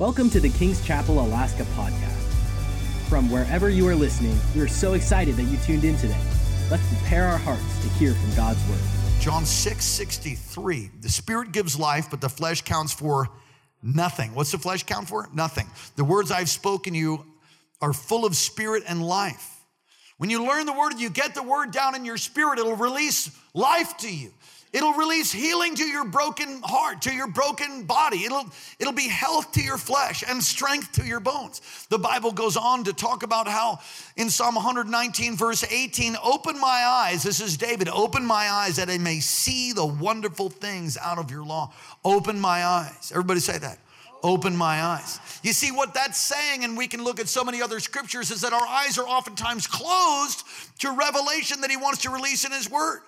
Welcome to the King's Chapel Alaska podcast. From wherever you are listening, we are so excited that you tuned in today. Let's prepare our hearts to hear from God's word. John 6 63. The spirit gives life, but the flesh counts for nothing. What's the flesh count for? Nothing. The words I've spoken to you are full of spirit and life. When you learn the word, and you get the word down in your spirit, it'll release life to you. It'll release healing to your broken heart, to your broken body. It'll, it'll be health to your flesh and strength to your bones. The Bible goes on to talk about how in Psalm 119, verse 18, open my eyes. This is David, open my eyes that I may see the wonderful things out of your law. Open my eyes. Everybody say that. Open my eyes. You see what that's saying, and we can look at so many other scriptures, is that our eyes are oftentimes closed to revelation that he wants to release in his word.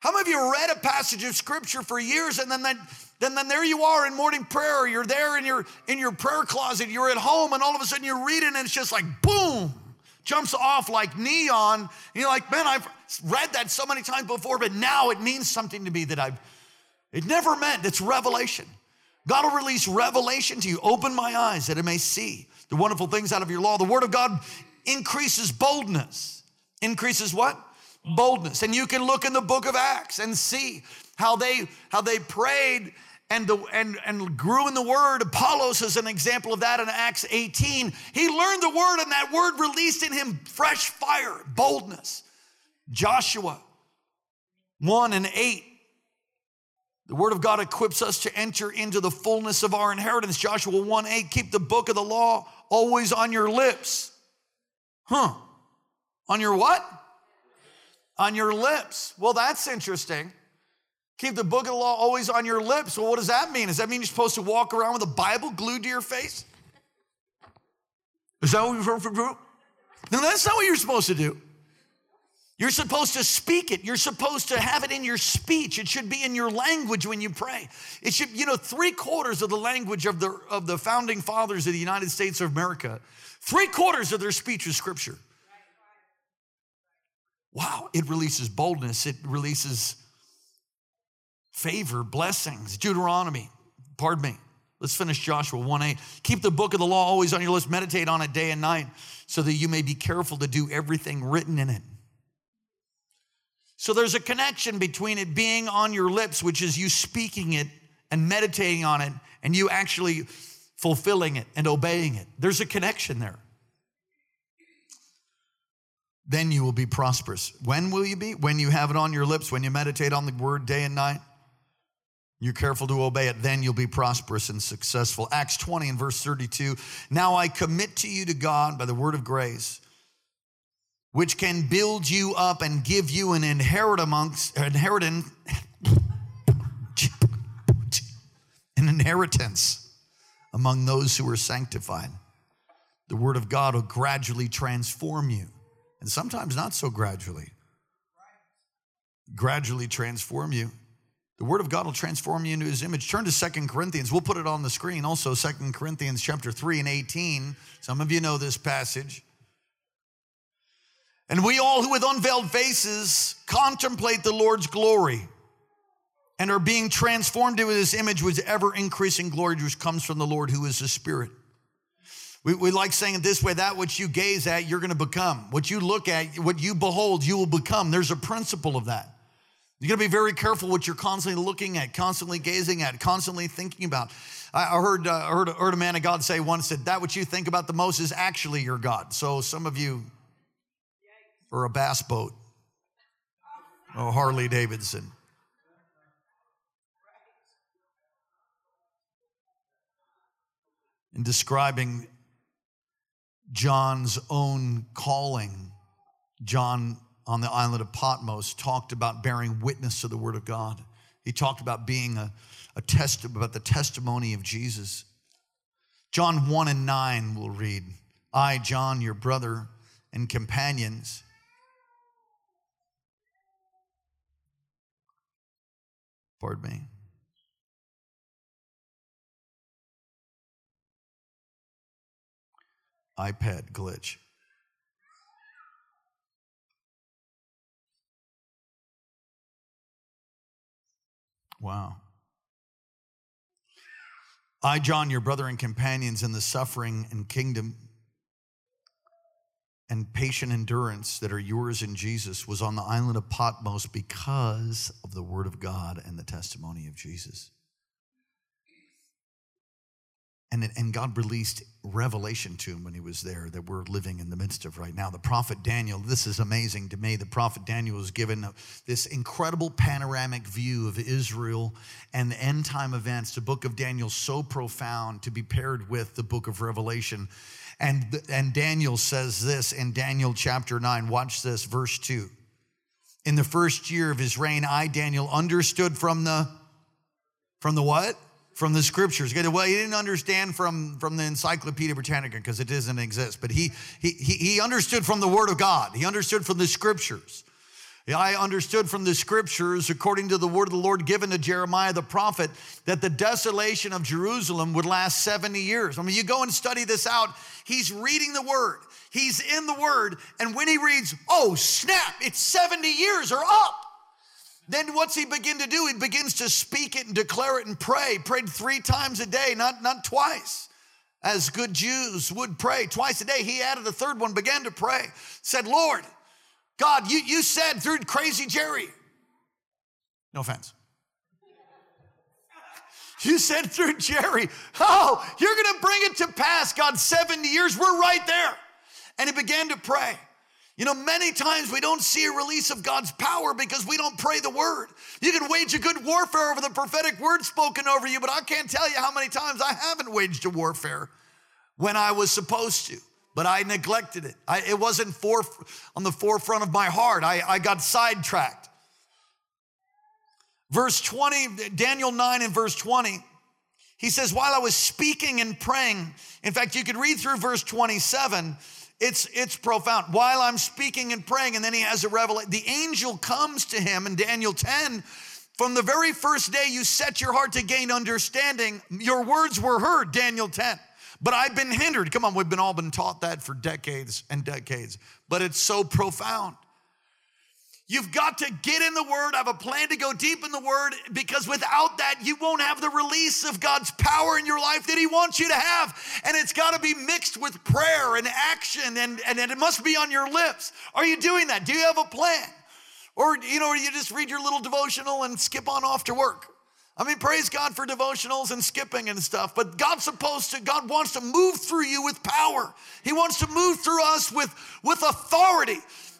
How many of you read a passage of scripture for years and then, then, then, there you are in morning prayer, you're there in your, in your prayer closet, you're at home, and all of a sudden you're reading and it's just like boom, jumps off like neon. And you're like, man, I've read that so many times before, but now it means something to me that I've, it never meant. It's revelation. God will release revelation to you. Open my eyes that I may see the wonderful things out of your law. The word of God increases boldness. Increases what? Boldness. And you can look in the book of Acts and see how they how they prayed and, the, and, and grew in the word. Apollos is an example of that in Acts 18. He learned the word, and that word released in him fresh fire, boldness. Joshua 1 and 8. The word of God equips us to enter into the fullness of our inheritance. Joshua 1 8. Keep the book of the law always on your lips. Huh. On your what? On your lips. Well, that's interesting. Keep the book of the law always on your lips. Well, what does that mean? Does that mean you're supposed to walk around with a Bible glued to your face? Is that what you're from? No, that's not what you're supposed to do. You're supposed to speak it. You're supposed to have it in your speech. It should be in your language when you pray. It should, you know, three quarters of the language of the, of the founding fathers of the United States of America, three quarters of their speech is scripture wow, it releases boldness, it releases favor, blessings. Deuteronomy, pardon me. Let's finish Joshua 1 8. Keep the book of the law always on your lips, meditate on it day and night, so that you may be careful to do everything written in it. So there's a connection between it being on your lips, which is you speaking it and meditating on it, and you actually fulfilling it and obeying it. There's a connection there then you will be prosperous. When will you be? When you have it on your lips, when you meditate on the word day and night. You're careful to obey it, then you'll be prosperous and successful. Acts 20 and verse 32. Now I commit to you to God by the word of grace, which can build you up and give you an inherit amongst inheritance, an inheritance among those who are sanctified. The word of God will gradually transform you and sometimes not so gradually. Gradually transform you. The word of God will transform you into his image. Turn to Second Corinthians. We'll put it on the screen. Also, Second Corinthians chapter 3 and 18. Some of you know this passage. And we all who with unveiled faces contemplate the Lord's glory and are being transformed into his image with ever increasing glory which comes from the Lord who is the Spirit. We, we like saying it this way that which you gaze at, you're going to become. What you look at, what you behold, you will become. There's a principle of that. You got to be very careful what you're constantly looking at, constantly gazing at, constantly thinking about. I heard, uh, heard, heard a man of God say once that that what you think about the most is actually your God. So some of you are a bass boat, oh Harley Davidson. In describing John's own calling, John on the island of Patmos talked about bearing witness to the word of God. He talked about being a, a test about the testimony of Jesus. John 1 and 9 will read, I, John, your brother and companions, pardon me. iPad glitch. Wow. I, John, your brother and companions in the suffering and kingdom and patient endurance that are yours in Jesus, was on the island of Patmos because of the word of God and the testimony of Jesus. And, and God released revelation to him when he was there that we're living in the midst of right now. The prophet Daniel, this is amazing to me. The prophet Daniel was given this incredible panoramic view of Israel and the end time events. The book of Daniel, so profound to be paired with the book of Revelation. And, and Daniel says this in Daniel chapter 9. Watch this, verse 2. In the first year of his reign, I, Daniel, understood from the, from the what? From the scriptures. Well, he didn't understand from, from the Encyclopedia Britannica because it doesn't exist, but he, he, he understood from the Word of God. He understood from the scriptures. I understood from the scriptures, according to the word of the Lord given to Jeremiah the prophet, that the desolation of Jerusalem would last 70 years. I mean, you go and study this out. He's reading the word, he's in the word, and when he reads, oh, snap, it's 70 years or up. Then what's he begin to do? He begins to speak it and declare it and pray. Prayed three times a day, not, not twice. As good Jews would pray twice a day. He added a third one, began to pray. Said, Lord, God, you, you said through crazy Jerry. No offense. You said through Jerry, oh, you're gonna bring it to pass, God, 70 years. We're right there. And he began to pray. You know, many times we don't see a release of God's power because we don't pray the word. You can wage a good warfare over the prophetic word spoken over you, but I can't tell you how many times I haven't waged a warfare when I was supposed to, but I neglected it. I, it wasn't for, on the forefront of my heart. I, I got sidetracked. Verse 20, Daniel 9 and verse 20, he says, While I was speaking and praying, in fact, you could read through verse 27 it's, it's profound. While I'm speaking and praying, and then he has a revelation, the angel comes to him in Daniel 10. From the very first day you set your heart to gain understanding, your words were heard, Daniel 10. But I've been hindered. Come on, we've been all been taught that for decades and decades. But it's so profound. You've got to get in the Word, I have a plan to go deep in the Word, because without that, you won't have the release of God's power in your life that He wants you to have. And it's got to be mixed with prayer and action, and, and, and it must be on your lips. Are you doing that? Do you have a plan? Or, you know, you just read your little devotional and skip on off to work? I mean, praise God for devotionals and skipping and stuff, but God's supposed to, God wants to move through you with power. He wants to move through us with, with authority.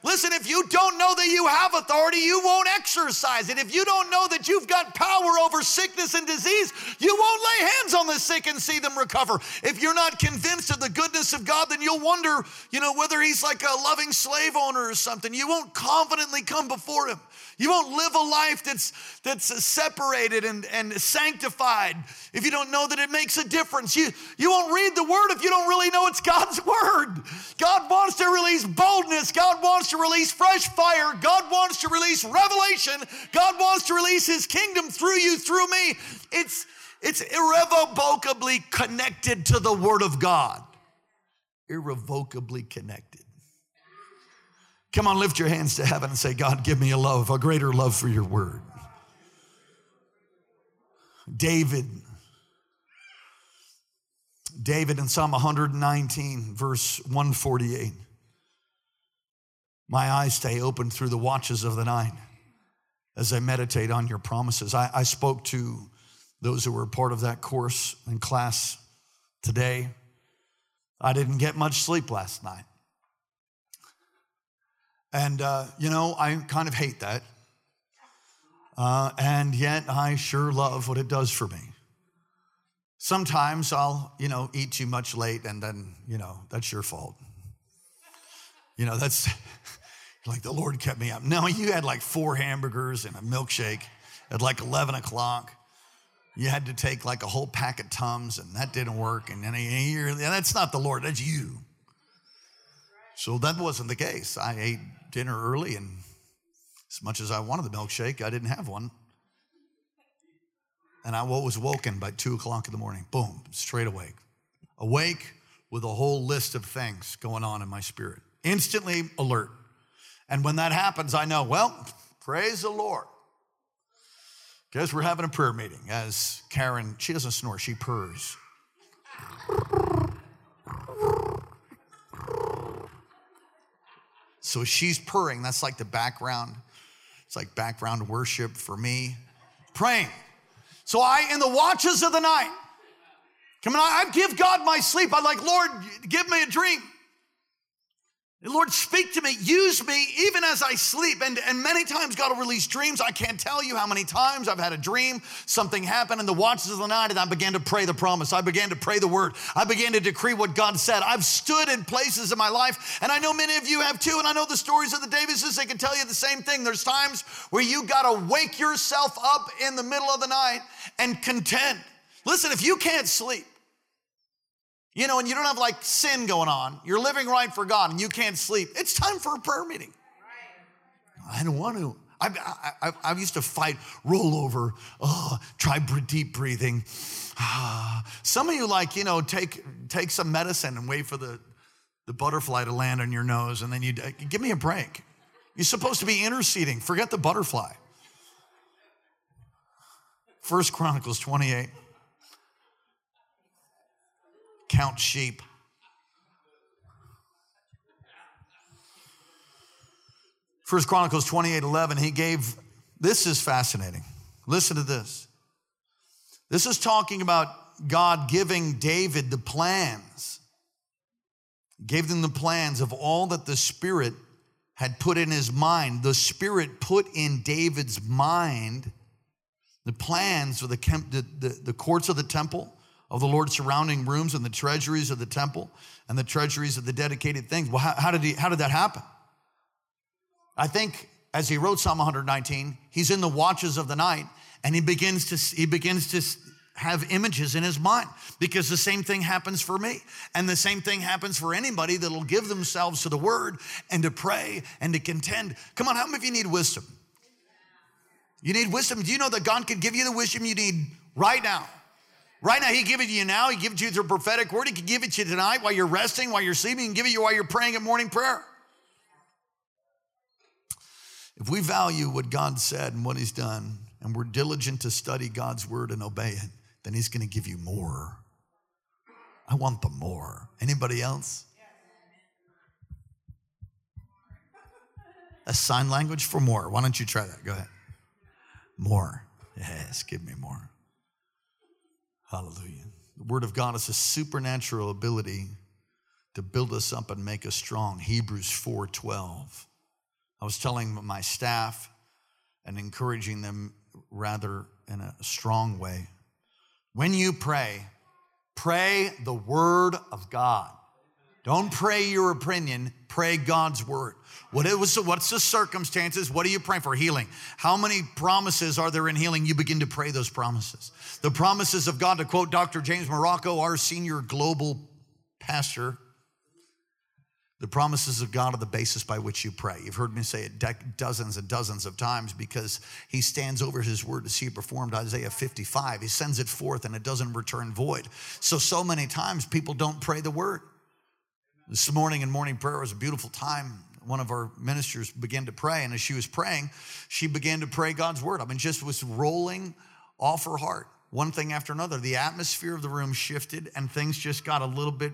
Listen, if you don't know that you have authority, you won't exercise it. If you don't know that you've got power over sickness and disease, you won't lay hands on the sick and see them recover. If you're not convinced of the goodness of God, then you'll wonder, you know, whether he's like a loving slave owner or something. You won't confidently come before him. You won't live a life that's, that's separated and, and sanctified if you don't know that it makes a difference. You, you won't read the word if you don't really know it's God's word. God wants to release boldness. God wants to release fresh fire. God wants to release revelation. God wants to release his kingdom through you, through me. It's, it's irrevocably connected to the word of God. Irrevocably connected. Come on, lift your hands to heaven and say, God, give me a love, a greater love for your word. David, David in Psalm 119, verse 148. My eyes stay open through the watches of the night as I meditate on your promises. I, I spoke to those who were part of that course and class today. I didn't get much sleep last night. And, uh, you know, I kind of hate that. Uh, and yet I sure love what it does for me. Sometimes I'll, you know, eat too much late and then, you know, that's your fault. You know, that's like the Lord kept me up. No, you had like four hamburgers and a milkshake at like 11 o'clock. You had to take like a whole pack of Tums and that didn't work. And then you're, that's not the Lord, that's you. So that wasn't the case. I ate dinner early, and as much as I wanted the milkshake, I didn't have one. And I was woken by two o'clock in the morning. Boom, straight awake. Awake with a whole list of things going on in my spirit. Instantly alert. And when that happens, I know, well, praise the Lord. Guys, we're having a prayer meeting as Karen, she doesn't snore, she purrs. So she's purring. That's like the background. It's like background worship for me. Praying. So I, in the watches of the night, come on, I give God my sleep. I'm like, Lord, give me a dream. Lord, speak to me, use me even as I sleep. And, and many times God will release dreams. I can't tell you how many times I've had a dream, something happened in the watches of the night, and I began to pray the promise. I began to pray the word. I began to decree what God said. I've stood in places in my life, and I know many of you have too, and I know the stories of the Davises, they can tell you the same thing. There's times where you gotta wake yourself up in the middle of the night and contend. Listen, if you can't sleep, you know, and you don't have like sin going on, you're living right for God and you can't sleep, it's time for a prayer meeting. I don't want to. I, I, used to fight rollover, oh, try deep breathing. Some of you like, you know, take, take some medicine and wait for the, the butterfly to land on your nose and then you uh, give me a break. You're supposed to be interceding. Forget the butterfly. First Chronicles 28 count sheep. First Chronicles 28 11, he gave, this is fascinating. Listen to this. This is talking about God giving David the plans, gave them the plans of all that the Spirit had put in his mind. The Spirit put in David's mind the plans for the, the, the, the courts of the temple, of the Lord surrounding rooms and the treasuries of the temple and the treasuries of the dedicated things. Well, how, how, did, he, how did that happen? I think as he wrote Psalm 119, he's in the watches of the night and he begins to, he begins to have images in his mind because the same thing happens for me. And the same thing happens for anybody that'll give themselves to the word and to pray and to contend. Come on, how many of you need wisdom? You need wisdom. Do you know that God can give you the wisdom you need right now? Right now, He give it to you now. He give it to you through prophetic word. He can give it to you tonight while you're resting, while you're sleeping. He can give it to you while you're praying at morning prayer. If we value what God said and what He's done, and we're diligent to study God's word and obey it, then He's going to give you more. I want the more. Anybody else? A sign language for more. Why don't you try that? Go ahead. More. Yes, give me more. Hallelujah. The Word of God is a supernatural ability to build us up and make us strong. Hebrews 4:12. I was telling my staff and encouraging them rather in a strong way. When you pray, pray the word of God. Don't pray your opinion, pray God's word. What it was, what's the circumstances? What are you praying for? Healing. How many promises are there in healing? You begin to pray those promises. The promises of God, to quote Dr. James Marocco, our senior global pastor, the promises of God are the basis by which you pray. You've heard me say it dozens and dozens of times because he stands over his word to see it performed. Isaiah 55, he sends it forth and it doesn't return void. So, so many times people don't pray the word. This morning in morning prayer was a beautiful time. One of our ministers began to pray, and as she was praying, she began to pray God's word. I mean, just was rolling off her heart, one thing after another. The atmosphere of the room shifted, and things just got a little bit.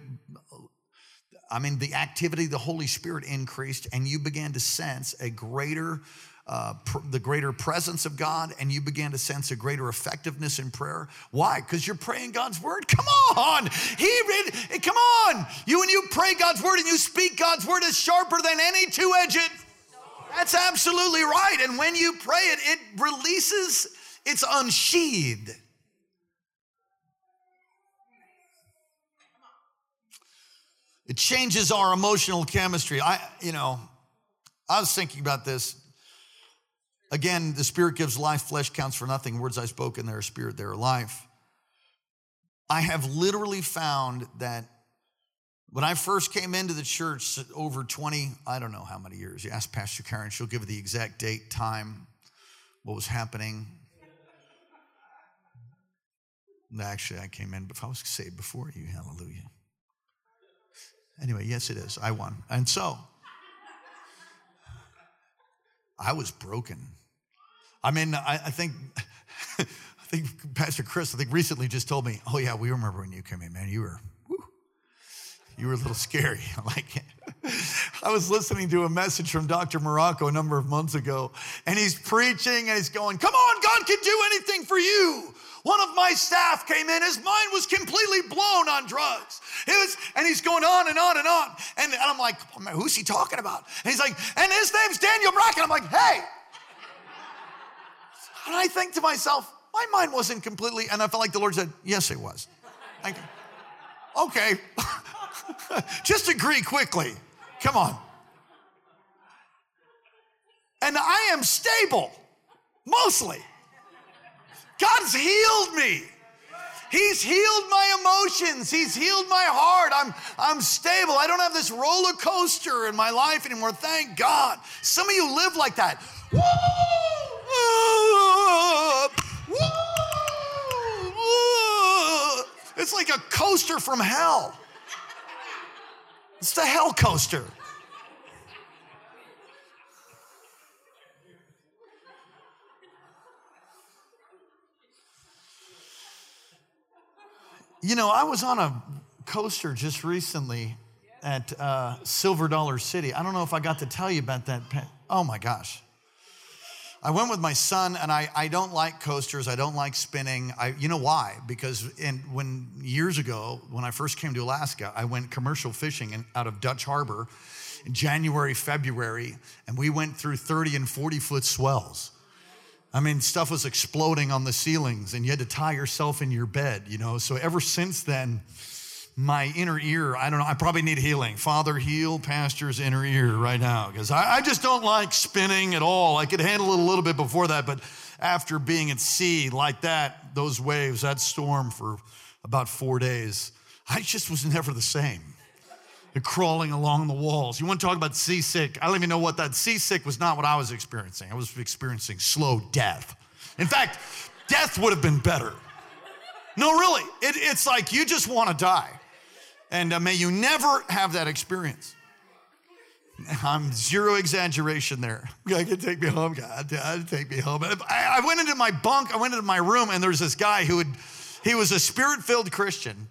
I mean, the activity, the Holy Spirit increased, and you began to sense a greater uh, pr- the greater presence of God and you began to sense a greater effectiveness in prayer. Why? Because you're praying God's word. Come on. He read, come on. You and you pray God's word and you speak God's word is sharper than any two-edged. That's absolutely right. And when you pray it, it releases, it's unsheathed. It changes our emotional chemistry. I, you know, I was thinking about this Again, the Spirit gives life, flesh counts for nothing. Words I spoken, they're spirit, they're life. I have literally found that when I first came into the church over 20, I don't know how many years, you ask Pastor Karen, she'll give you the exact date, time, what was happening. Actually, I came in, but I was saved before you, hallelujah. Anyway, yes, it is. I won. And so, I was broken. I mean, I, I think. I think Pastor Chris, I think recently just told me, "Oh yeah, we remember when you came in, man. You were, whew, you were a little scary." Like, I was listening to a message from Dr. Marocco a number of months ago, and he's preaching and he's going, "Come on, God can do anything for you." One of my staff came in, his mind was completely blown on drugs. It was, and he's going on and on and on. And, and I'm like, oh, man, who's he talking about? And he's like, and his name's Daniel Bracken. I'm like, hey. And I think to myself, my mind wasn't completely, and I felt like the Lord said, Yes, it was. Like, okay. Just agree quickly. Come on. And I am stable, mostly. God's healed me. He's healed my emotions. He's healed my heart. I'm, I'm stable. I don't have this roller coaster in my life anymore. Thank God. Some of you live like that. Woo! It's like a coaster from hell. It's the hell coaster. You know, I was on a coaster just recently at uh, Silver Dollar City. I don't know if I got to tell you about that. Oh my gosh. I went with my son, and I, I don't like coasters. I don't like spinning. I, you know why? Because in, when years ago, when I first came to Alaska, I went commercial fishing in, out of Dutch Harbor in January, February, and we went through 30 and 40 foot swells. I mean, stuff was exploding on the ceilings, and you had to tie yourself in your bed, you know. So ever since then, my inner ear, I don't know, I probably need healing. Father, heal Pastor's inner ear right now, because I, I, just don't like spinning at all. I could handle it a little bit before that, but after being at sea like that, those waves, that storm for about four days, I just was never the same. Crawling along the walls. You want to talk about seasick? I don't even know what that seasick was not what I was experiencing. I was experiencing slow death. In fact, death would have been better. No, really. It, it's like you just want to die. And uh, may you never have that experience. I'm zero exaggeration there. God can take me home, God. God take me home. I, I went into my bunk, I went into my room, and there's this guy who had, he was a spirit filled Christian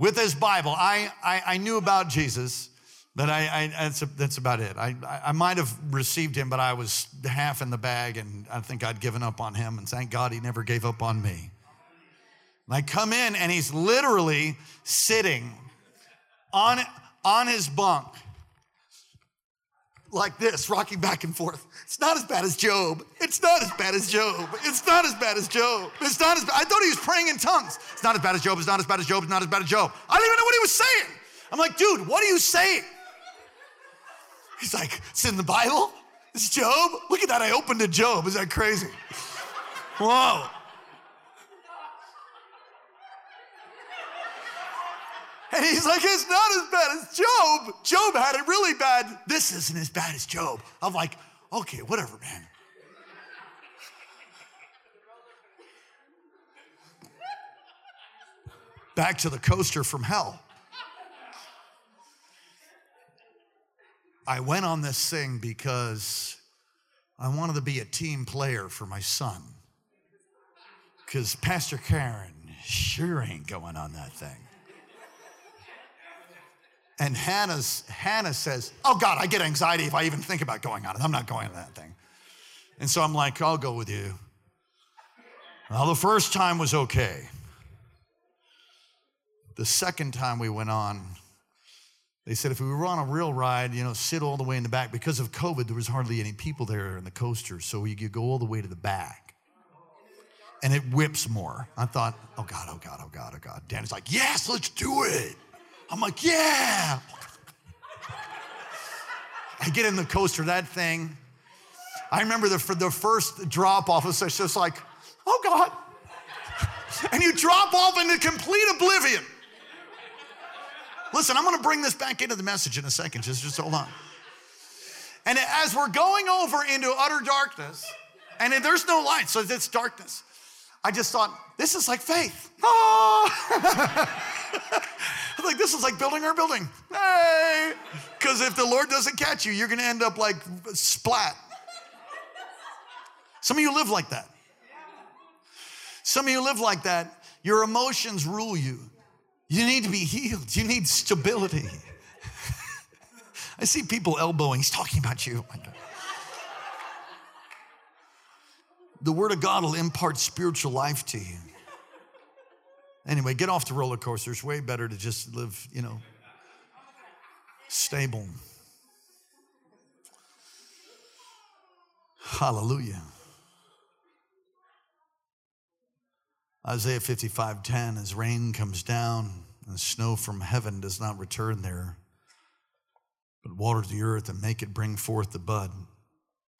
with his Bible. I, I, I knew about Jesus, but I, I that's, that's about it. I, I might have received him, but I was half in the bag, and I think I'd given up on him, and thank God he never gave up on me. And I come in, and he's literally sitting on, on his bunk like this, rocking back and forth. It's not as bad as Job. It's not as bad as Job. It's not as bad as Job. It's not as bad. I thought he was praying in tongues. It's not as bad as Job. It's not as bad as Job. It's not as bad as Job. I don't even know what he was saying. I'm like, dude, what are you saying? He's like, it's in the Bible. It's Job. Look at that. I opened to Job. Is that crazy? Whoa. And he's like, it's not as bad as Job. Job had it really bad. This isn't as bad as Job. I'm like, okay, whatever, man. Back to the coaster from hell. I went on this thing because I wanted to be a team player for my son. Because Pastor Karen sure ain't going on that thing. And Hannah's, Hannah says, Oh God, I get anxiety if I even think about going on it. I'm not going on that thing. And so I'm like, I'll go with you. Well, the first time was okay. The second time we went on, they said if we were on a real ride, you know, sit all the way in the back. Because of COVID, there was hardly any people there in the coaster, so you could go all the way to the back. And it whips more. I thought, oh God, oh God, oh God, oh God. Danny's like, yes, let's do it. I'm like, yeah. I get in the coaster, that thing. I remember the, for the first drop off, it's just like, oh God. And you drop off into complete oblivion. Listen, I'm gonna bring this back into the message in a second, just, just hold on. And as we're going over into utter darkness, and there's no light, so it's darkness, I just thought, this is like faith. Oh! Like, this is like building our building. Hey! Because if the Lord doesn't catch you, you're going to end up like splat. Some of you live like that. Some of you live like that. Your emotions rule you. You need to be healed. You need stability. I see people elbowing. He's talking about you. Oh the Word of God will impart spiritual life to you. Anyway, get off the roller coaster. It's way better to just live, you know, stable. Hallelujah. Isaiah 55 10, as rain comes down and snow from heaven does not return there, but water the earth and make it bring forth the bud,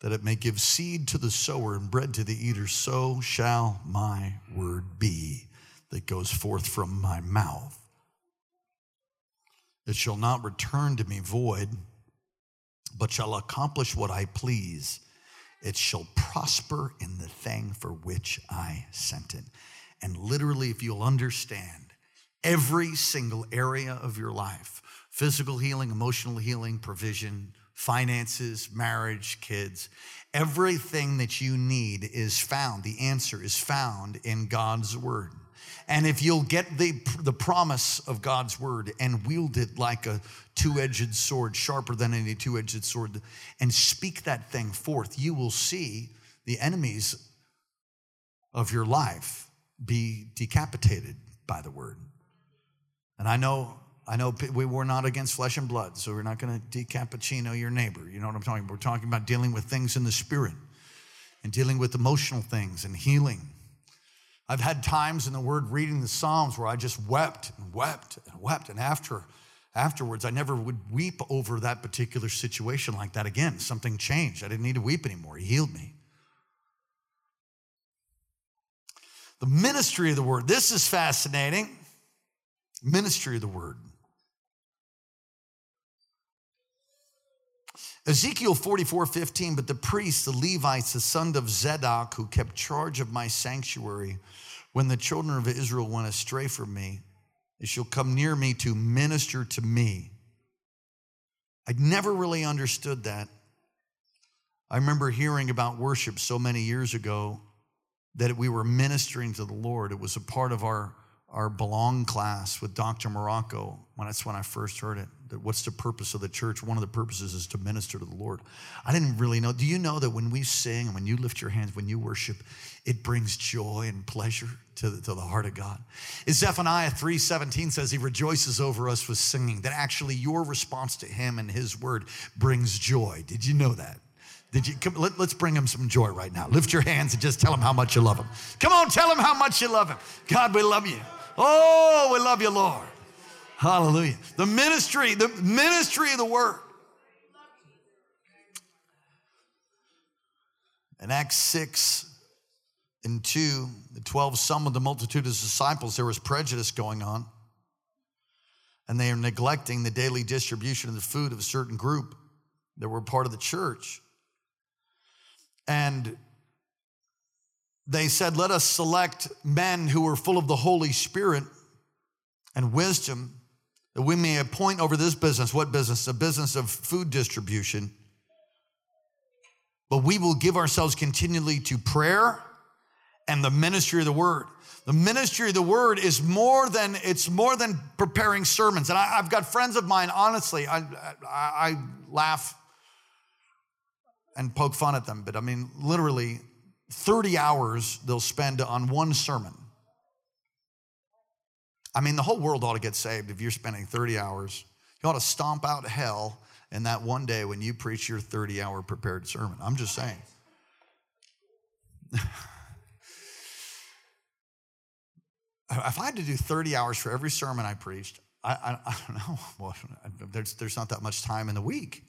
that it may give seed to the sower and bread to the eater, so shall my word be that goes forth from my mouth. It shall not return to me void, but shall accomplish what I please. It shall prosper in the thing for which I sent it. And literally, if you'll understand every single area of your life physical healing, emotional healing, provision, finances, marriage, kids everything that you need is found. The answer is found in God's word. And if you'll get the, the promise of God's word and wield it like a two edged sword, sharper than any two edged sword, and speak that thing forth, you will see the enemies of your life be decapitated by the word. And I know, I know we were not against flesh and blood, so we're not going to decappuccino your neighbor. You know what I'm talking about? We're talking about dealing with things in the spirit and dealing with emotional things and healing. I've had times in the word reading the Psalms where I just wept and wept and wept. And after afterwards, I never would weep over that particular situation like that again. Something changed. I didn't need to weep anymore. He healed me. The ministry of the word. This is fascinating. Ministry of the word. Ezekiel 44 15, but the priests, the Levites, the son of Zadok, who kept charge of my sanctuary, when the children of Israel went astray from me, they shall come near me to minister to me. I'd never really understood that. I remember hearing about worship so many years ago that we were ministering to the Lord. It was a part of our, our belong class with Dr. Marocco. When that's when I first heard it. That what's the purpose of the church? One of the purposes is to minister to the Lord. I didn't really know. Do you know that when we sing and when you lift your hands, when you worship, it brings joy and pleasure to the, to the heart of God? Is Zephaniah 3:17 says he rejoices over us with singing. That actually your response to him and his word brings joy. Did you know that? Did you come, let, us bring him some joy right now. Lift your hands and just tell him how much you love him. Come on, tell him how much you love him. God, we love you. Oh, we love you, Lord. Hallelujah. The ministry, the ministry of the word. In Acts 6 and 2, the 12 summoned the multitude of disciples. There was prejudice going on, and they are neglecting the daily distribution of the food of a certain group that were part of the church. And they said, Let us select men who are full of the Holy Spirit and wisdom, that we may appoint over this business. What business? A business of food distribution. But we will give ourselves continually to prayer and the ministry of the word. The ministry of the word is more than it's more than preparing sermons. And I, have got friends of mine. Honestly, I, I, I laugh and poke fun at them, but I mean, literally 30 hours they'll spend on one sermon. I mean, the whole world ought to get saved if you're spending 30 hours. You ought to stomp out hell in that one day when you preach your 30 hour prepared sermon. I'm just saying. if I had to do 30 hours for every sermon I preached, I, I, I don't know. Well, there's, there's not that much time in the week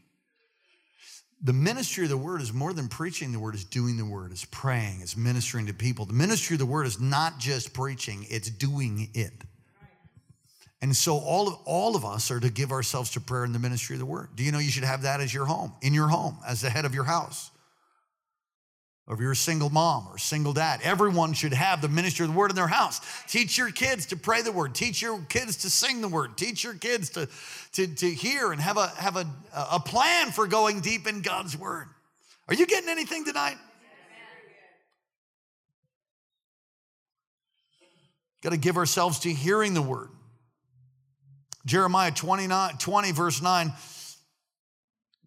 the ministry of the word is more than preaching the word, is doing the word, is praying, is ministering to people. The ministry of the word is not just preaching, it's doing it. And so all of, all of us are to give ourselves to prayer and the ministry of the word. Do you know you should have that as your home, in your home, as the head of your house? Or if you're a single mom or single dad, everyone should have the ministry of the word in their house. Teach your kids to pray the word. Teach your kids to sing the word. Teach your kids to, to, to hear and have, a, have a, a plan for going deep in God's word. Are you getting anything tonight? Got to give ourselves to hearing the word. Jeremiah 29, 20, verse 9.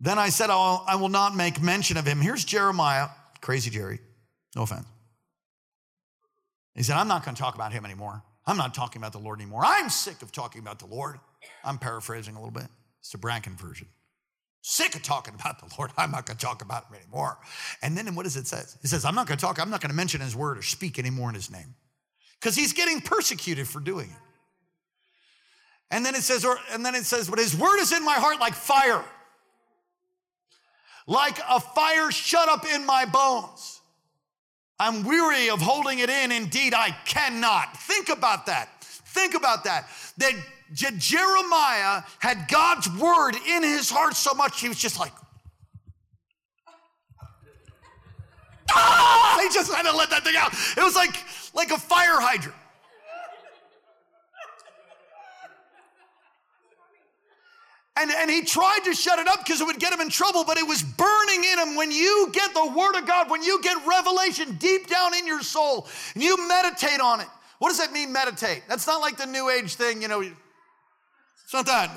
Then I said, I will not make mention of him. Here's Jeremiah, crazy Jerry, no offense. He said, I'm not going to talk about him anymore. I'm not talking about the Lord anymore. I'm sick of talking about the Lord. I'm paraphrasing a little bit. It's the Bracken version. Sick of talking about the Lord. I'm not going to talk about him anymore. And then what does it say? It says, I'm not going to talk, I'm not going to mention his word or speak anymore in his name. Because he's getting persecuted for doing it. And then it says, or, and then it says, but his word is in my heart like fire, like a fire shut up in my bones. I'm weary of holding it in. Indeed, I cannot. Think about that. Think about that. That Jeremiah had God's word in his heart so much, he was just like, ah! He just had to let that thing out. It was like, like a fire hydrant. And, and he tried to shut it up because it would get him in trouble, but it was burning in him. When you get the word of God, when you get revelation deep down in your soul, and you meditate on it. What does that mean, meditate? That's not like the new age thing, you know. It's not that.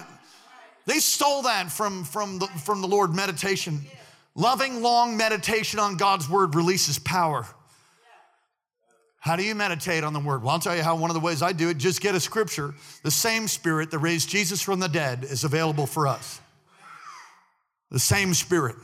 They stole that from, from, the, from the Lord meditation. Loving, long meditation on God's word releases power. How do you meditate on the word? Well, I'll tell you how one of the ways I do it just get a scripture. The same spirit that raised Jesus from the dead is available for us. The same spirit.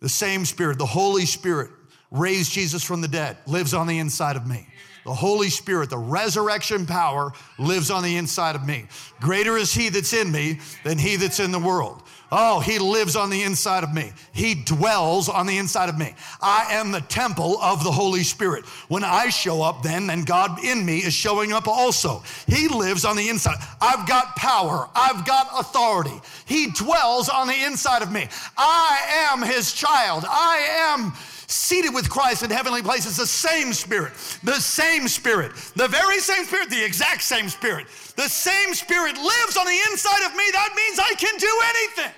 The same spirit, the Holy Spirit raised Jesus from the dead, lives on the inside of me. The Holy Spirit, the resurrection power lives on the inside of me. Greater is He that's in me than He that's in the world. Oh, he lives on the inside of me. He dwells on the inside of me. I am the temple of the Holy Spirit. When I show up, then, then God in me is showing up also. He lives on the inside. I've got power. I've got authority. He dwells on the inside of me. I am his child. I am seated with Christ in heavenly places, the same Spirit, the same Spirit, the very same Spirit, the exact same Spirit. The same Spirit lives on the inside of me. That means I can do anything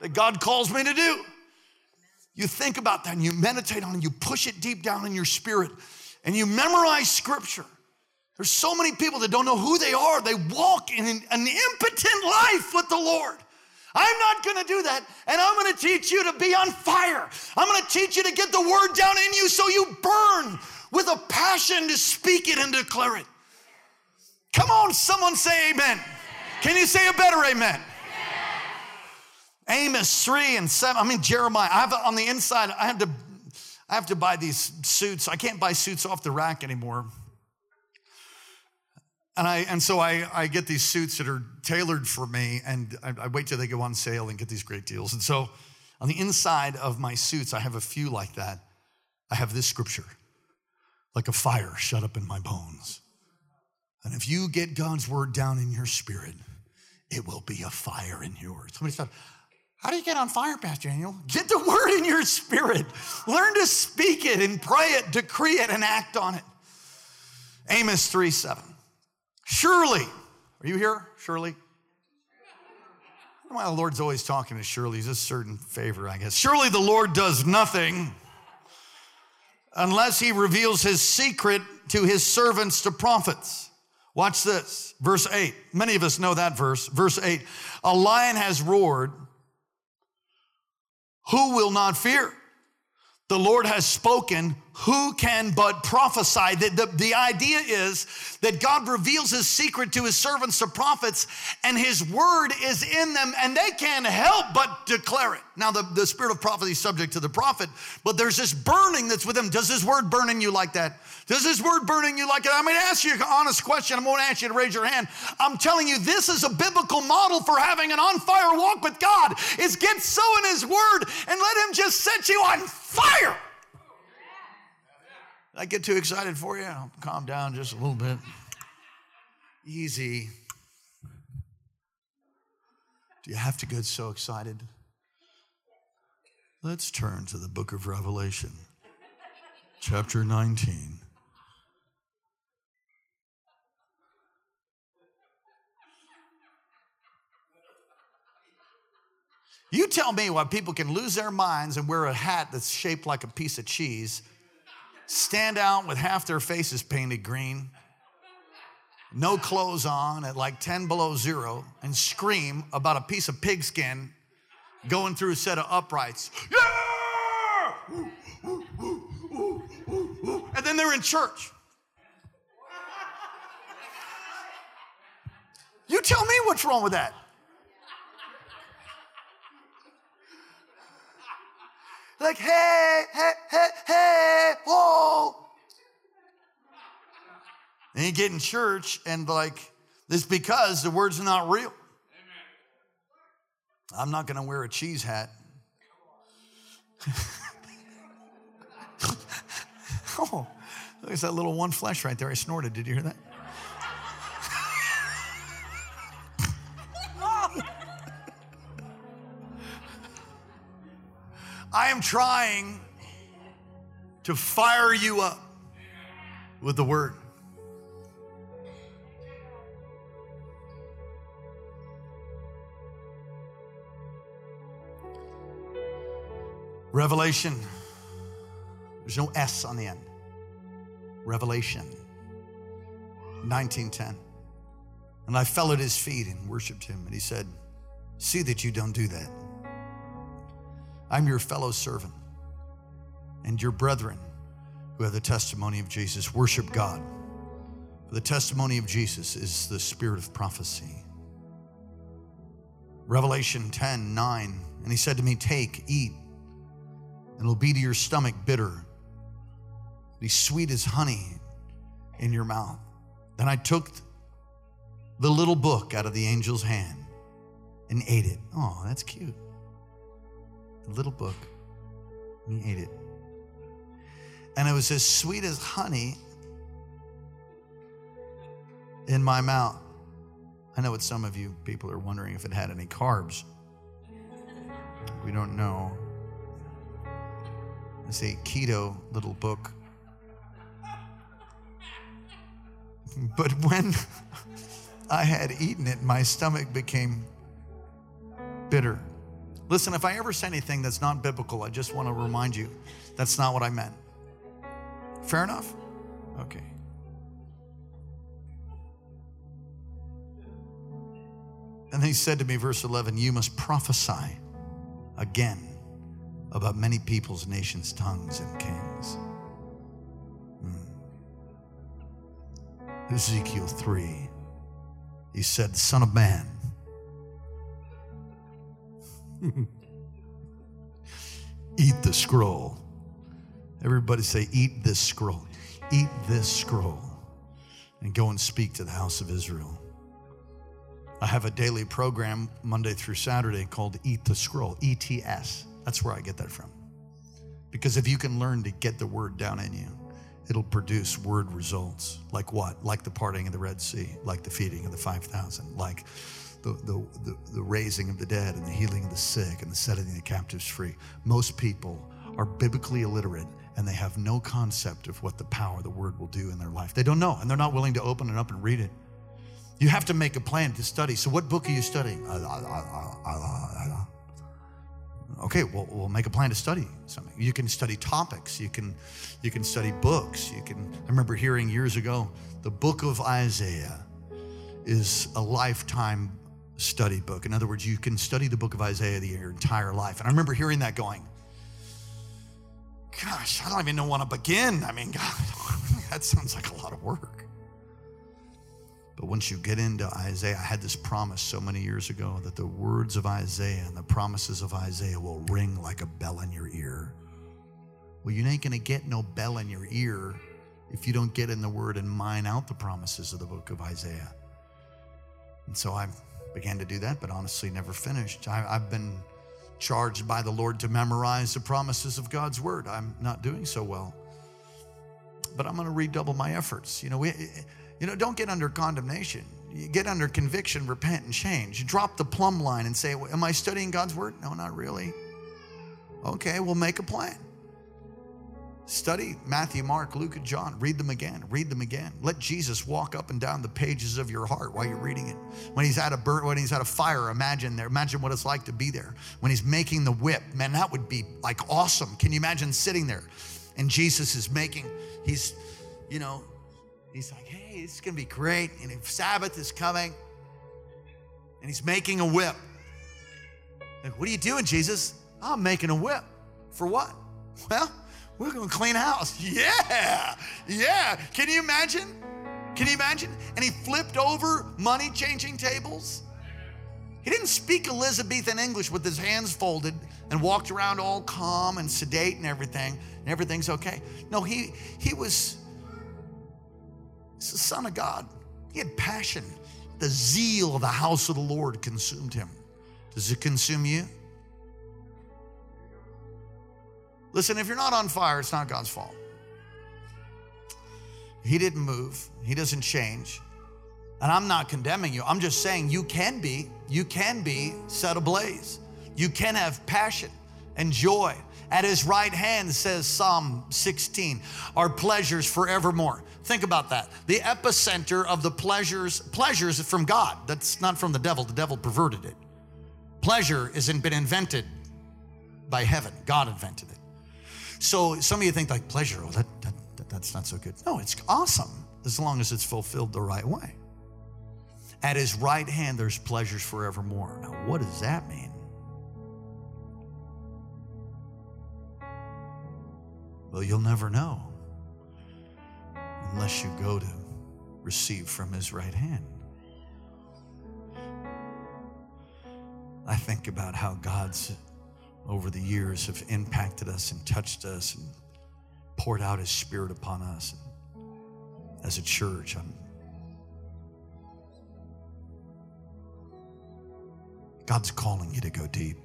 that God calls me to do. You think about that and you meditate on it, you push it deep down in your spirit, and you memorize scripture. There's so many people that don't know who they are. They walk in an, an impotent life with the Lord. I'm not gonna do that, and I'm gonna teach you to be on fire. I'm gonna teach you to get the word down in you so you burn with a passion to speak it and declare it. Come on, someone say amen. Can you say a better amen? Amos 3 and 7. I mean, Jeremiah. I have on the inside, I have to, I have to buy these suits. I can't buy suits off the rack anymore. And I and so I, I get these suits that are tailored for me, and I, I wait till they go on sale and get these great deals. And so on the inside of my suits, I have a few like that. I have this scripture, like a fire shut up in my bones. And if you get God's word down in your spirit, it will be a fire in yours. Somebody said, How do you get on fire, Pastor Daniel? Get the word in your spirit. Learn to speak it and pray it, decree it, and act on it. Amos 3 7. Surely, are you here, Shirley? Well, the Lord's always talking to Shirley. He's a certain favor, I guess. Surely the Lord does nothing unless he reveals his secret to his servants, to prophets. Watch this, verse 8. Many of us know that verse. Verse 8 A lion has roared. Who will not fear? The Lord has spoken. Who can but prophesy? The, the, the idea is that God reveals his secret to his servants, the prophets, and his word is in them, and they can't help but declare it. Now, the, the spirit of prophecy is subject to the prophet, but there's this burning that's with him. Does his word burn in you like that? Does his word burn in you like that? I'm going to ask you an honest question. I'm going to ask you to raise your hand. I'm telling you, this is a biblical model for having an on fire walk with God. Is get so in his word and let him just set you on fire. I get too excited for you? I'll calm down just a little bit. Easy. Do you have to get so excited? Let's turn to the book of Revelation, chapter 19. You tell me why people can lose their minds and wear a hat that's shaped like a piece of cheese stand out with half their faces painted green, no clothes on at like 10 below zero, and scream about a piece of pigskin going through a set of uprights. Yeah! And then they're in church. You tell me what's wrong with that. Like, hey, hey, hey, hey, whoa. And you get in church and like, this because the word's not real. I'm not gonna wear a cheese hat. oh, there's that little one flesh right there. I snorted. Did you hear that? I am trying to fire you up with the word. Revelation. There's no S on the end. Revelation 1910. And I fell at his feet and worshiped him. And he said, See that you don't do that. I'm your fellow servant and your brethren who have the testimony of Jesus. Worship God. For the testimony of Jesus is the spirit of prophecy. Revelation 10 9. And he said to me, Take, eat, and it'll be to your stomach bitter, be sweet as honey in your mouth. Then I took the little book out of the angel's hand and ate it. Oh, that's cute the little book, and he ate it. And it was as sweet as honey in my mouth. I know what some of you people are wondering if it had any carbs. We don't know. It's a keto little book. But when I had eaten it, my stomach became bitter. Listen, if I ever say anything that's not biblical, I just want to remind you that's not what I meant. Fair enough? Okay. And he said to me, verse 11, You must prophesy again about many peoples, nations, tongues, and kings. Hmm. Ezekiel 3, he said, Son of man, eat the scroll. Everybody say, Eat this scroll. Eat this scroll and go and speak to the house of Israel. I have a daily program Monday through Saturday called Eat the Scroll, ETS. That's where I get that from. Because if you can learn to get the word down in you, it'll produce word results. Like what? Like the parting of the Red Sea, like the feeding of the 5,000, like the, the, the, the raising of the dead and the healing of the sick and the setting of the captives free. Most people are biblically illiterate and they have no concept of what the power of the word will do in their life. They don't know, and they're not willing to open it up and read it. You have to make a plan to study. So, what book are you studying? Okay, well, we'll make a plan to study something. You can study topics. You can, you can study books. You can. I remember hearing years ago, the book of Isaiah is a lifetime study book. In other words, you can study the book of Isaiah your entire life. And I remember hearing that going, gosh, I don't even know want to begin. I mean, God, that sounds like a lot of work. But once you get into Isaiah, I had this promise so many years ago that the words of Isaiah and the promises of Isaiah will ring like a bell in your ear. Well, you ain't going to get no bell in your ear if you don't get in the word and mine out the promises of the book of Isaiah. And so I'm began to do that, but honestly never finished. I, have been charged by the Lord to memorize the promises of God's word. I'm not doing so well, but I'm going to redouble my efforts. You know, we, you know, don't get under condemnation. You get under conviction, repent, and change. Drop the plumb line and say, "Am I studying God's word?" No, not really. Okay, we'll make a plan. Study Matthew, Mark, Luke, and John. Read them again. Read them again. Let Jesus walk up and down the pages of your heart while you're reading it. When he's at a burn, when he's at a fire, imagine there. Imagine what it's like to be there. When he's making the whip, man, that would be like awesome. Can you imagine sitting there? And Jesus is making, he's, you know, he's like, hey, it's gonna be great. And if Sabbath is coming. And he's making a whip. Like, what are you doing, Jesus? I'm making a whip. For what? Well, we're gonna clean house. Yeah, yeah. Can you imagine? Can you imagine? And he flipped over money changing tables. He didn't speak Elizabethan English with his hands folded and walked around all calm and sedate and everything, and everything's okay. No, he he was the son of God. He had passion. The zeal of the house of the Lord consumed him. Does it consume you? Listen, if you're not on fire, it's not God's fault. He didn't move, He doesn't change. And I'm not condemning you. I'm just saying you can be, you can be set ablaze. You can have passion and joy. At his right hand, says Psalm 16, are pleasures forevermore. Think about that. The epicenter of the pleasures, pleasures from God. That's not from the devil. The devil perverted it. Pleasure isn't been invented by heaven. God invented it. So some of you think like pleasure, oh, that, that, that, that's not so good. No, it's awesome as long as it's fulfilled the right way. At his right hand, there's pleasures forevermore. Now, what does that mean? Well, you'll never know unless you go to receive from his right hand. I think about how God's over the years have impacted us and touched us and poured out his spirit upon us. As a church, I'm God's calling you to go deep.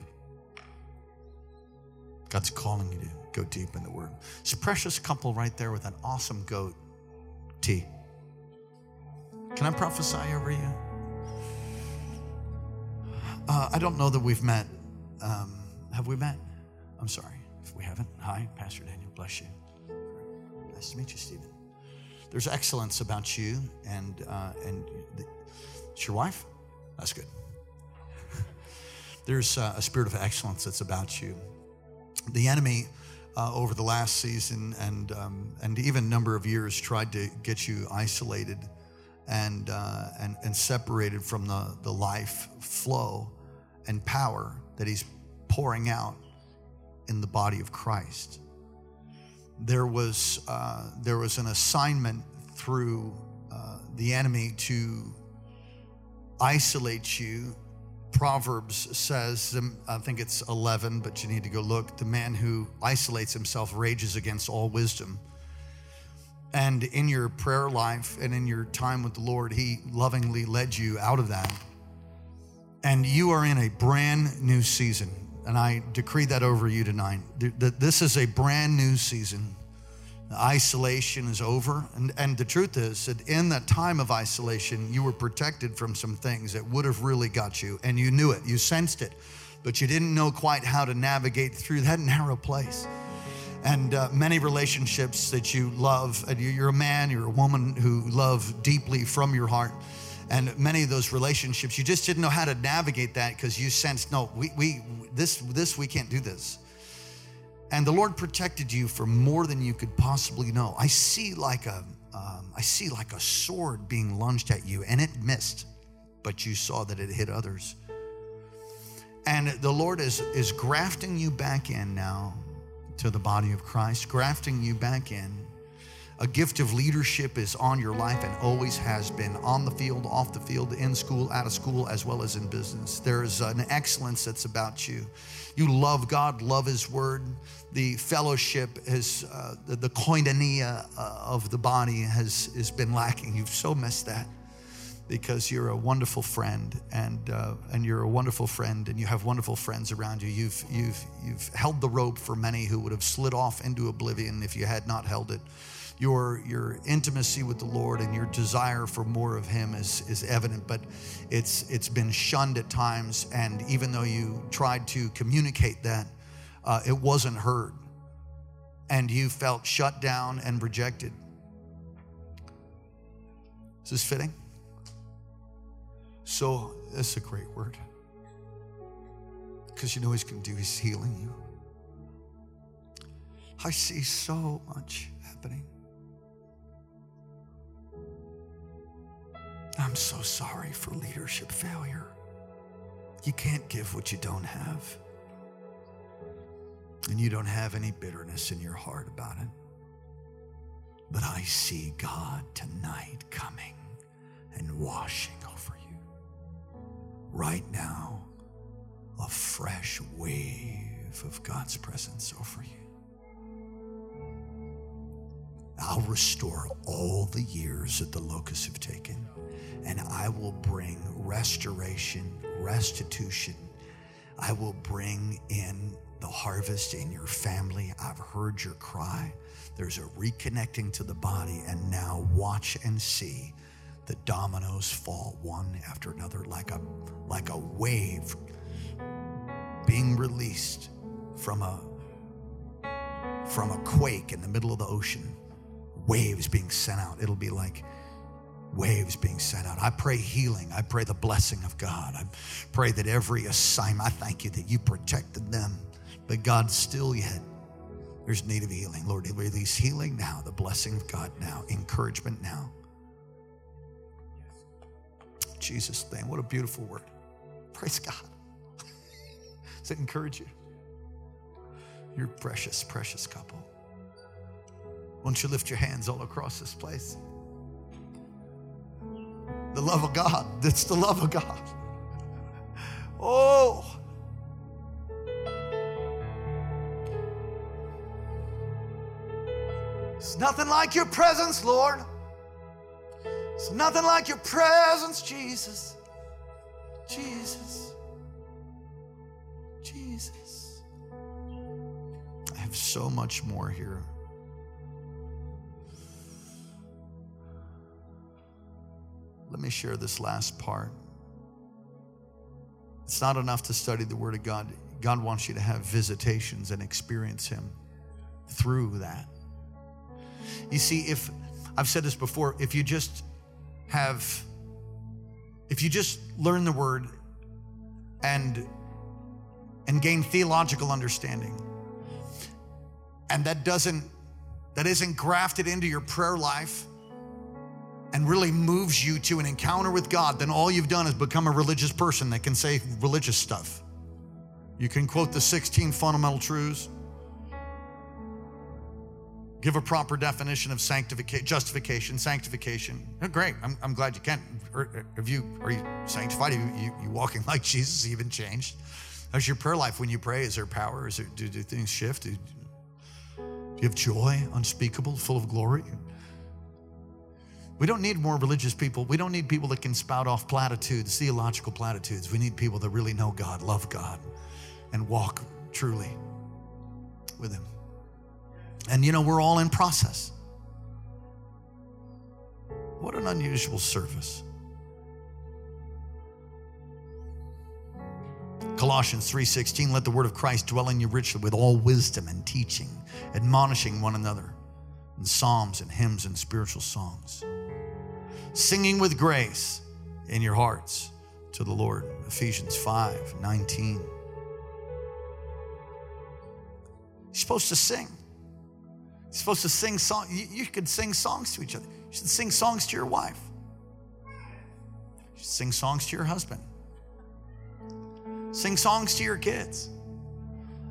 God's calling you to go deep in the Word. It's a precious couple right there with an awesome goat, T. Can I prophesy over you? Uh, I don't know that we've met. Um, have we met? I'm sorry if we haven't. Hi, Pastor Daniel. Bless you. Nice to meet you, Stephen. There's excellence about you, and uh, and the, it's your wife. That's good. There's uh, a spirit of excellence that's about you. The enemy. Uh, over the last season and um, and even number of years tried to get you isolated and uh, and and separated from the the life flow and power that he's pouring out in the body of Christ. There was, uh, there was an assignment through uh, the enemy to isolate you. Proverbs says, um, I think it's 11, but you need to go look. The man who isolates himself rages against all wisdom. And in your prayer life and in your time with the Lord, He lovingly led you out of that. And you are in a brand new season and I decree that over you tonight. That this is a brand new season. The isolation is over. And, and the truth is that in that time of isolation, you were protected from some things that would have really got you. And you knew it, you sensed it, but you didn't know quite how to navigate through that narrow place. And uh, many relationships that you love, and you're a man, you're a woman who love deeply from your heart and many of those relationships you just didn't know how to navigate that because you sensed no we, we this this we can't do this. And the lord protected you for more than you could possibly know. I see like a um, I see like a sword being lunged at you and it missed but you saw that it hit others. And the lord is is grafting you back in now to the body of christ grafting you back in a gift of leadership is on your life and always has been on the field, off the field, in school, out of school, as well as in business. There's an excellence that's about you. You love God, love His Word. The fellowship is uh, the, the koinonia uh, of the body has, has been lacking. You've so missed that because you're a wonderful friend and uh, and you're a wonderful friend and you have wonderful friends around you. You've you've you've held the rope for many who would have slid off into oblivion if you had not held it your your intimacy with the Lord and your desire for more of Him is is evident, but it's it's been shunned at times. And even though you tried to communicate that, uh, it wasn't heard, and you felt shut down and rejected. Is this fitting? So that's a great word. Because you know He's going to do, He's healing you. I see so much happening. I'm so sorry for leadership failure. You can't give what you don't have. And you don't have any bitterness in your heart about it. But I see God tonight coming and washing over you. Right now, a fresh wave of God's presence over you. I'll restore all the years that the locusts have taken, and I will bring restoration, restitution. I will bring in the harvest in your family. I've heard your cry. There's a reconnecting to the body, and now watch and see the dominoes fall one after another like a like a wave being released from a from a quake in the middle of the ocean waves being sent out it'll be like waves being sent out i pray healing i pray the blessing of god i pray that every assignment i thank you that you protected them but god still yet there's need of healing lord release healing now the blessing of god now encouragement now Jesus' name. What a beautiful word. Praise God. Does it encourage you? You're precious, precious couple. Won't you lift your hands all across this place? The love of God. That's the love of God. Oh. It's nothing like your presence, Lord. It's nothing like your presence, Jesus. Jesus. Jesus. I have so much more here. Let me share this last part. It's not enough to study the Word of God. God wants you to have visitations and experience Him through that. You see, if I've said this before, if you just have, if you just learn the word and and gain theological understanding, and that doesn't that isn't grafted into your prayer life and really moves you to an encounter with God, then all you've done is become a religious person that can say religious stuff. You can quote the 16 fundamental truths give a proper definition of sanctification, justification, sanctification. Oh, great, I'm, I'm glad you can. Have you are you sanctified? Are you, you, you walking like Jesus? Even changed? How's your prayer life when you pray? Is there power? Is there, do, do things shift? Do, do you have joy unspeakable, full of glory? We don't need more religious people. We don't need people that can spout off platitudes, theological platitudes. We need people that really know God, love God, and walk truly with Him. And you know, we're all in process. What an unusual service. Colossians 3:16 let the word of Christ dwell in you richly with all wisdom and teaching admonishing one another in psalms and hymns and spiritual songs singing with grace in your hearts to the Lord Ephesians 5:19 You're supposed to sing you're supposed to sing songs. You, you could sing songs to each other. You should sing songs to your wife. You should sing songs to your husband. Sing songs to your kids.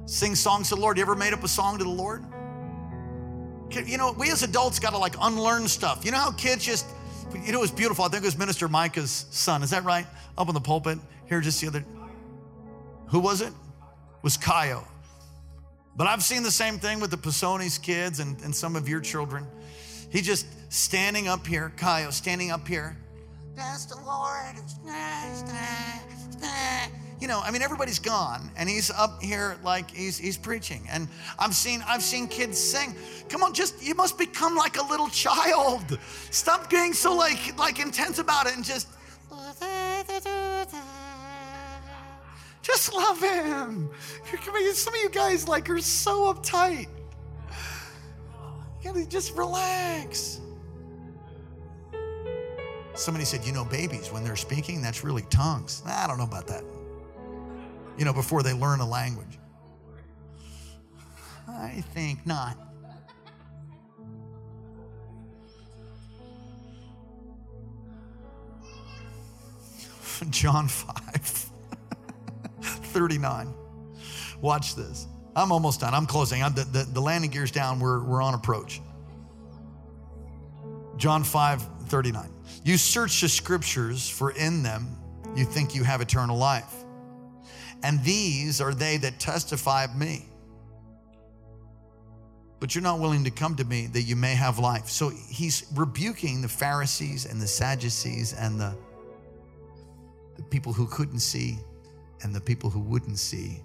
Sing songs to the Lord. You ever made up a song to the Lord? You know, we as adults got to like unlearn stuff. You know how kids just, you know, it was beautiful. I think it was Minister Micah's son. Is that right? Up in the pulpit here just the other. Who was it? it was Kaio. But I've seen the same thing with the Pisoni's kids and, and some of your children. He just standing up here, Kaio, standing up here. That's the Lord. You know, I mean, everybody's gone, and he's up here like he's he's preaching. And I've seen I've seen kids sing. Come on, just you must become like a little child. Stop being so like like intense about it, and just just love him. Some of you guys like are so uptight. You gotta just relax. Somebody said, you know, babies, when they're speaking, that's really tongues. I don't know about that. You know, before they learn a language. I think not. John 5, 39. Watch this. I'm almost done. I'm closing. I'm, the, the, the landing gear's down. We're, we're on approach. John 5, 39. You search the scriptures, for in them you think you have eternal life. And these are they that testify of me. But you're not willing to come to me that you may have life. So he's rebuking the Pharisees and the Sadducees and the, the people who couldn't see and the people who wouldn't see.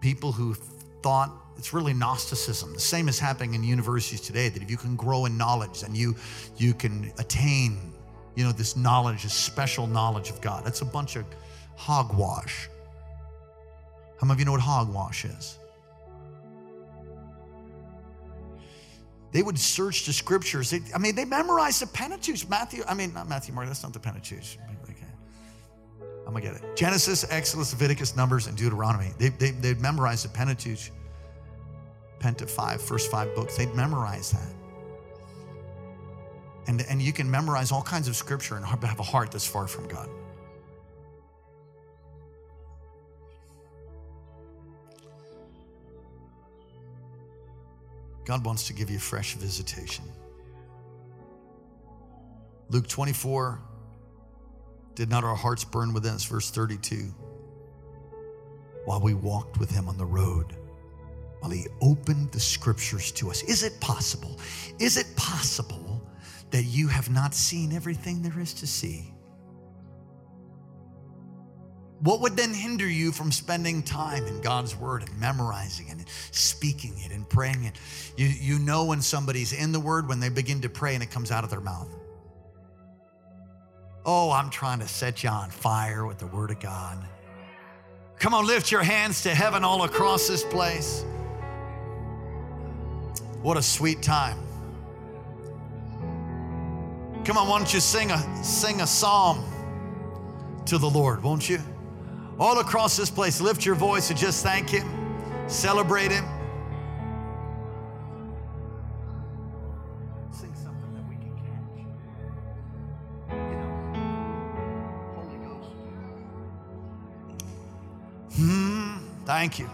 People who thought it's really Gnosticism. The same is happening in universities today that if you can grow in knowledge and you, you can attain you know, this knowledge, this special knowledge of God. That's a bunch of hogwash. How many of you know what hogwash is? They would search the scriptures. They, I mean, they memorized the Pentateuch. Matthew, I mean, not Matthew, Mark, that's not the Pentateuch. Okay. I'm gonna get it. Genesis, Exodus, Leviticus, Numbers, and Deuteronomy. They, they, they'd memorize the Pentateuch, Penta five, first five books. They'd memorize that. And, and you can memorize all kinds of scripture and have a heart that's far from God. God wants to give you a fresh visitation. Luke 24, did not our hearts burn within us? Verse 32. While we walked with him on the road, while he opened the scriptures to us. Is it possible? Is it possible that you have not seen everything there is to see? What would then hinder you from spending time in God's word and memorizing it and speaking it and praying it? You, you know when somebody's in the word when they begin to pray and it comes out of their mouth. Oh, I'm trying to set you on fire with the word of God. Come on, lift your hands to heaven all across this place. What a sweet time. Come on, why don't you sing a sing a psalm to the Lord, won't you? All across this place, lift your voice and just thank Him, celebrate Him. Sing something that we can catch. You know, Holy Ghost. Hmm, thank you.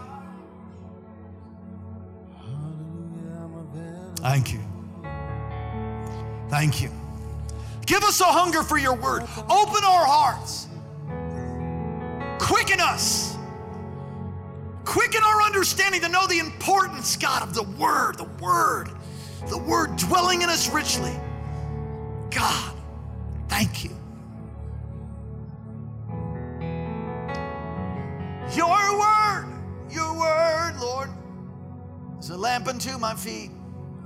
Thank you. Thank you. Give us a hunger for your word. Open our hearts. Quicken us. Quicken our understanding to know the importance, God, of the word, the word, the word dwelling in us richly. God, thank you. Your word, your word, Lord, is a lamp unto my feet,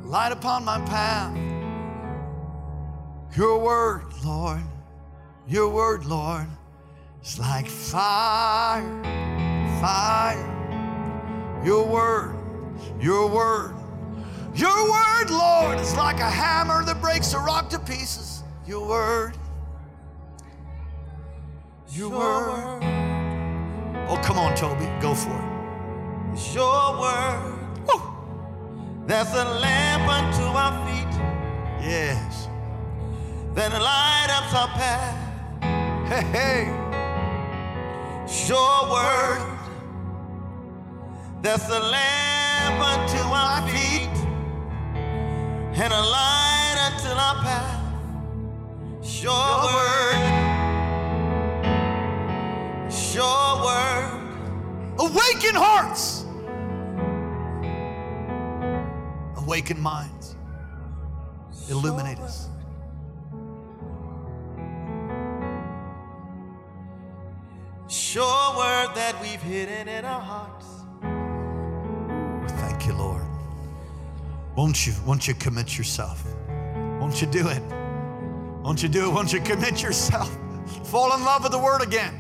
light upon my path. Your word, Lord, your word, Lord, is like fire, fire. Your word, your word, your word, Lord, is like a hammer that breaks a rock to pieces. Your word, your word. Oh, come on, Toby, go for it. It's your word Woo. that's a lamp unto our feet, Yes. that light up our path. Hey, hey. Your word that's a lamp unto our feet and a light unto our path. Your word. Your word. Awaken hearts. Awaken minds. Illuminate us. Your word that we've hidden in our hearts. Thank you, Lord. Won't you, won't you commit yourself? Won't you do it? Won't you do it? Won't you commit yourself? Fall in love with the Word again.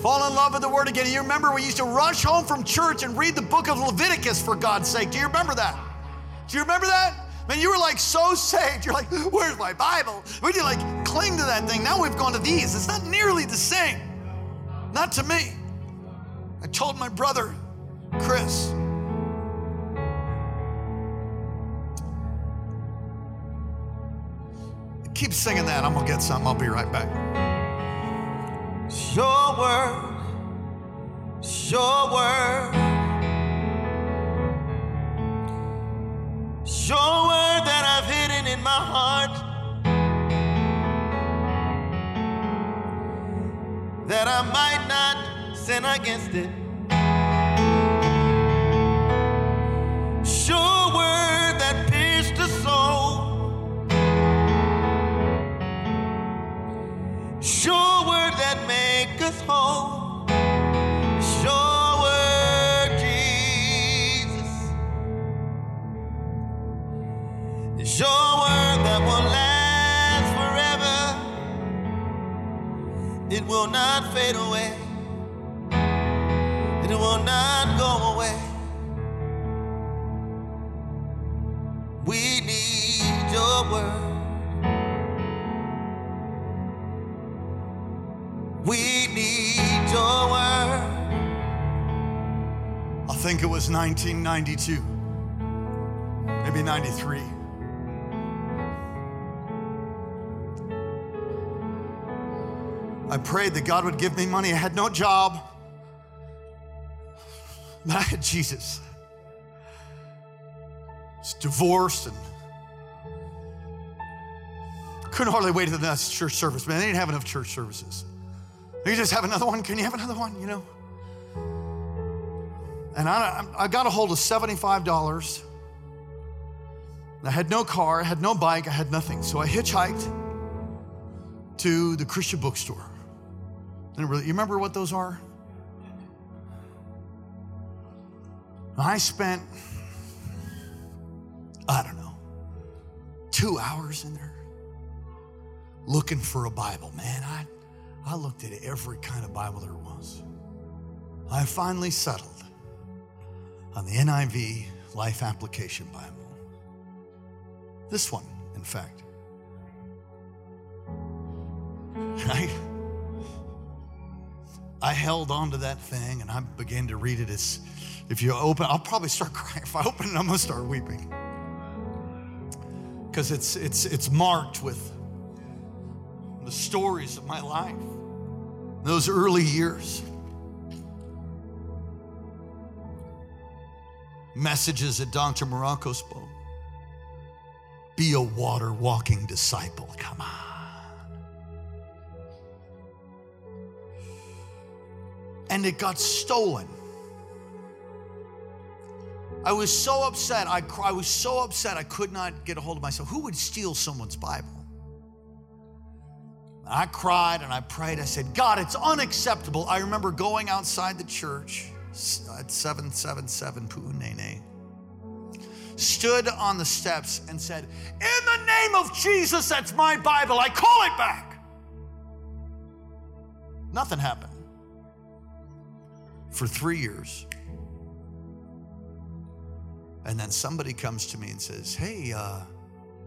Fall in love with the Word again. You remember we used to rush home from church and read the book of Leviticus for God's sake. Do you remember that? Do you remember that? Man, you were like so saved. You're like, where's my Bible? Would you like cling to that thing? Now we've gone to these. It's not nearly the same. Not to me. I told my brother, Chris. Keep singing that. I'm going to get some. I'll be right back. Your word. Your word. Your word. I might not sin against it. Fade away. It will not go away. We need your word. We need your word. I think it was 1992, maybe 93. I prayed that God would give me money. I had no job, but I had Jesus. I was divorced and couldn't hardly wait to the next church service, man. They didn't have enough church services. You just have another one? Can you have another one? You know? And I, I got a hold of $75. I had no car, I had no bike, I had nothing. So I hitchhiked to the Christian bookstore. And really, you remember what those are? I spent, I don't know, two hours in there looking for a Bible. Man, I, I looked at every kind of Bible there was. I finally settled on the NIV Life Application Bible. This one, in fact. I, I held on to that thing and I began to read it as if you open, I'll probably start crying. If I open it, I'm gonna start weeping. Because it's it's it's marked with the stories of my life. Those early years. Messages that Dr. Marocco spoke. Be a water walking disciple. Come on. And it got stolen. I was so upset. I, I was so upset I could not get a hold of myself. Who would steal someone's Bible? I cried and I prayed. I said, God, it's unacceptable. I remember going outside the church at 777 Pu'unene, stood on the steps and said, In the name of Jesus, that's my Bible. I call it back. Nothing happened for three years. And then somebody comes to me and says, Hey, uh,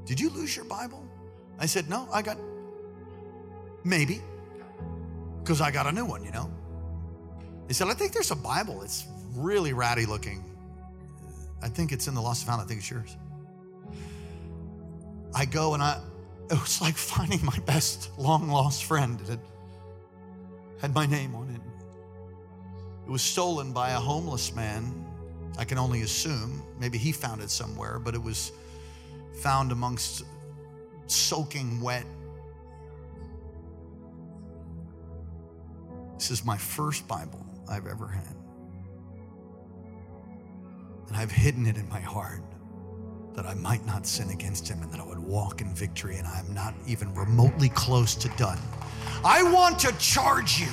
did you lose your Bible? I said, No, I got Maybe. Because I got a new one, you know? He said, I think there's a Bible. It's really ratty looking. I think it's in the Lost and Found. I think it's yours. I go and I, it was like finding my best long lost friend. It had, had my name on it. It was stolen by a homeless man. I can only assume. Maybe he found it somewhere, but it was found amongst soaking wet This is my first Bible I've ever had. And I've hidden it in my heart that I might not sin against him and that I would walk in victory, and I'm not even remotely close to done. I want to charge you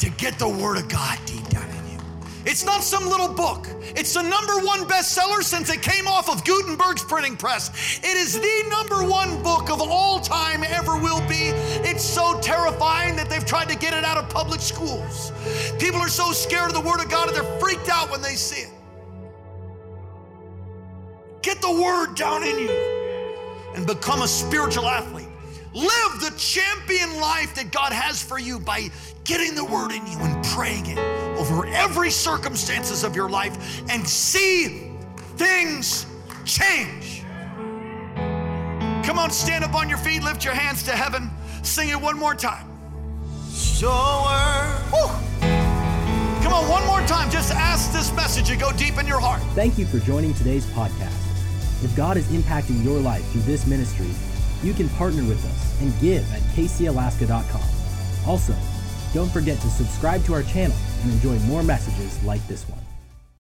to get the Word of God deep down in you. It's not some little book. It's the number one bestseller since it came off of Gutenberg's printing press. It is the number one book of all time, ever will be. It's so terrifying that they've tried to get it out of public schools. People are so scared of the Word of God and they're freaked out when they see it. Get the Word down in you and become a spiritual athlete. Live the champion life that God has for you by getting the word in you and praying it over every circumstances of your life and see things change. Come on, stand up on your feet, lift your hands to heaven, sing it one more time. Sure. Woo. Come on, one more time. Just ask this message to go deep in your heart. Thank you for joining today's podcast. If God is impacting your life through this ministry, you can partner with us and give at kcalaska.com. Also, don't forget to subscribe to our channel and enjoy more messages like this one.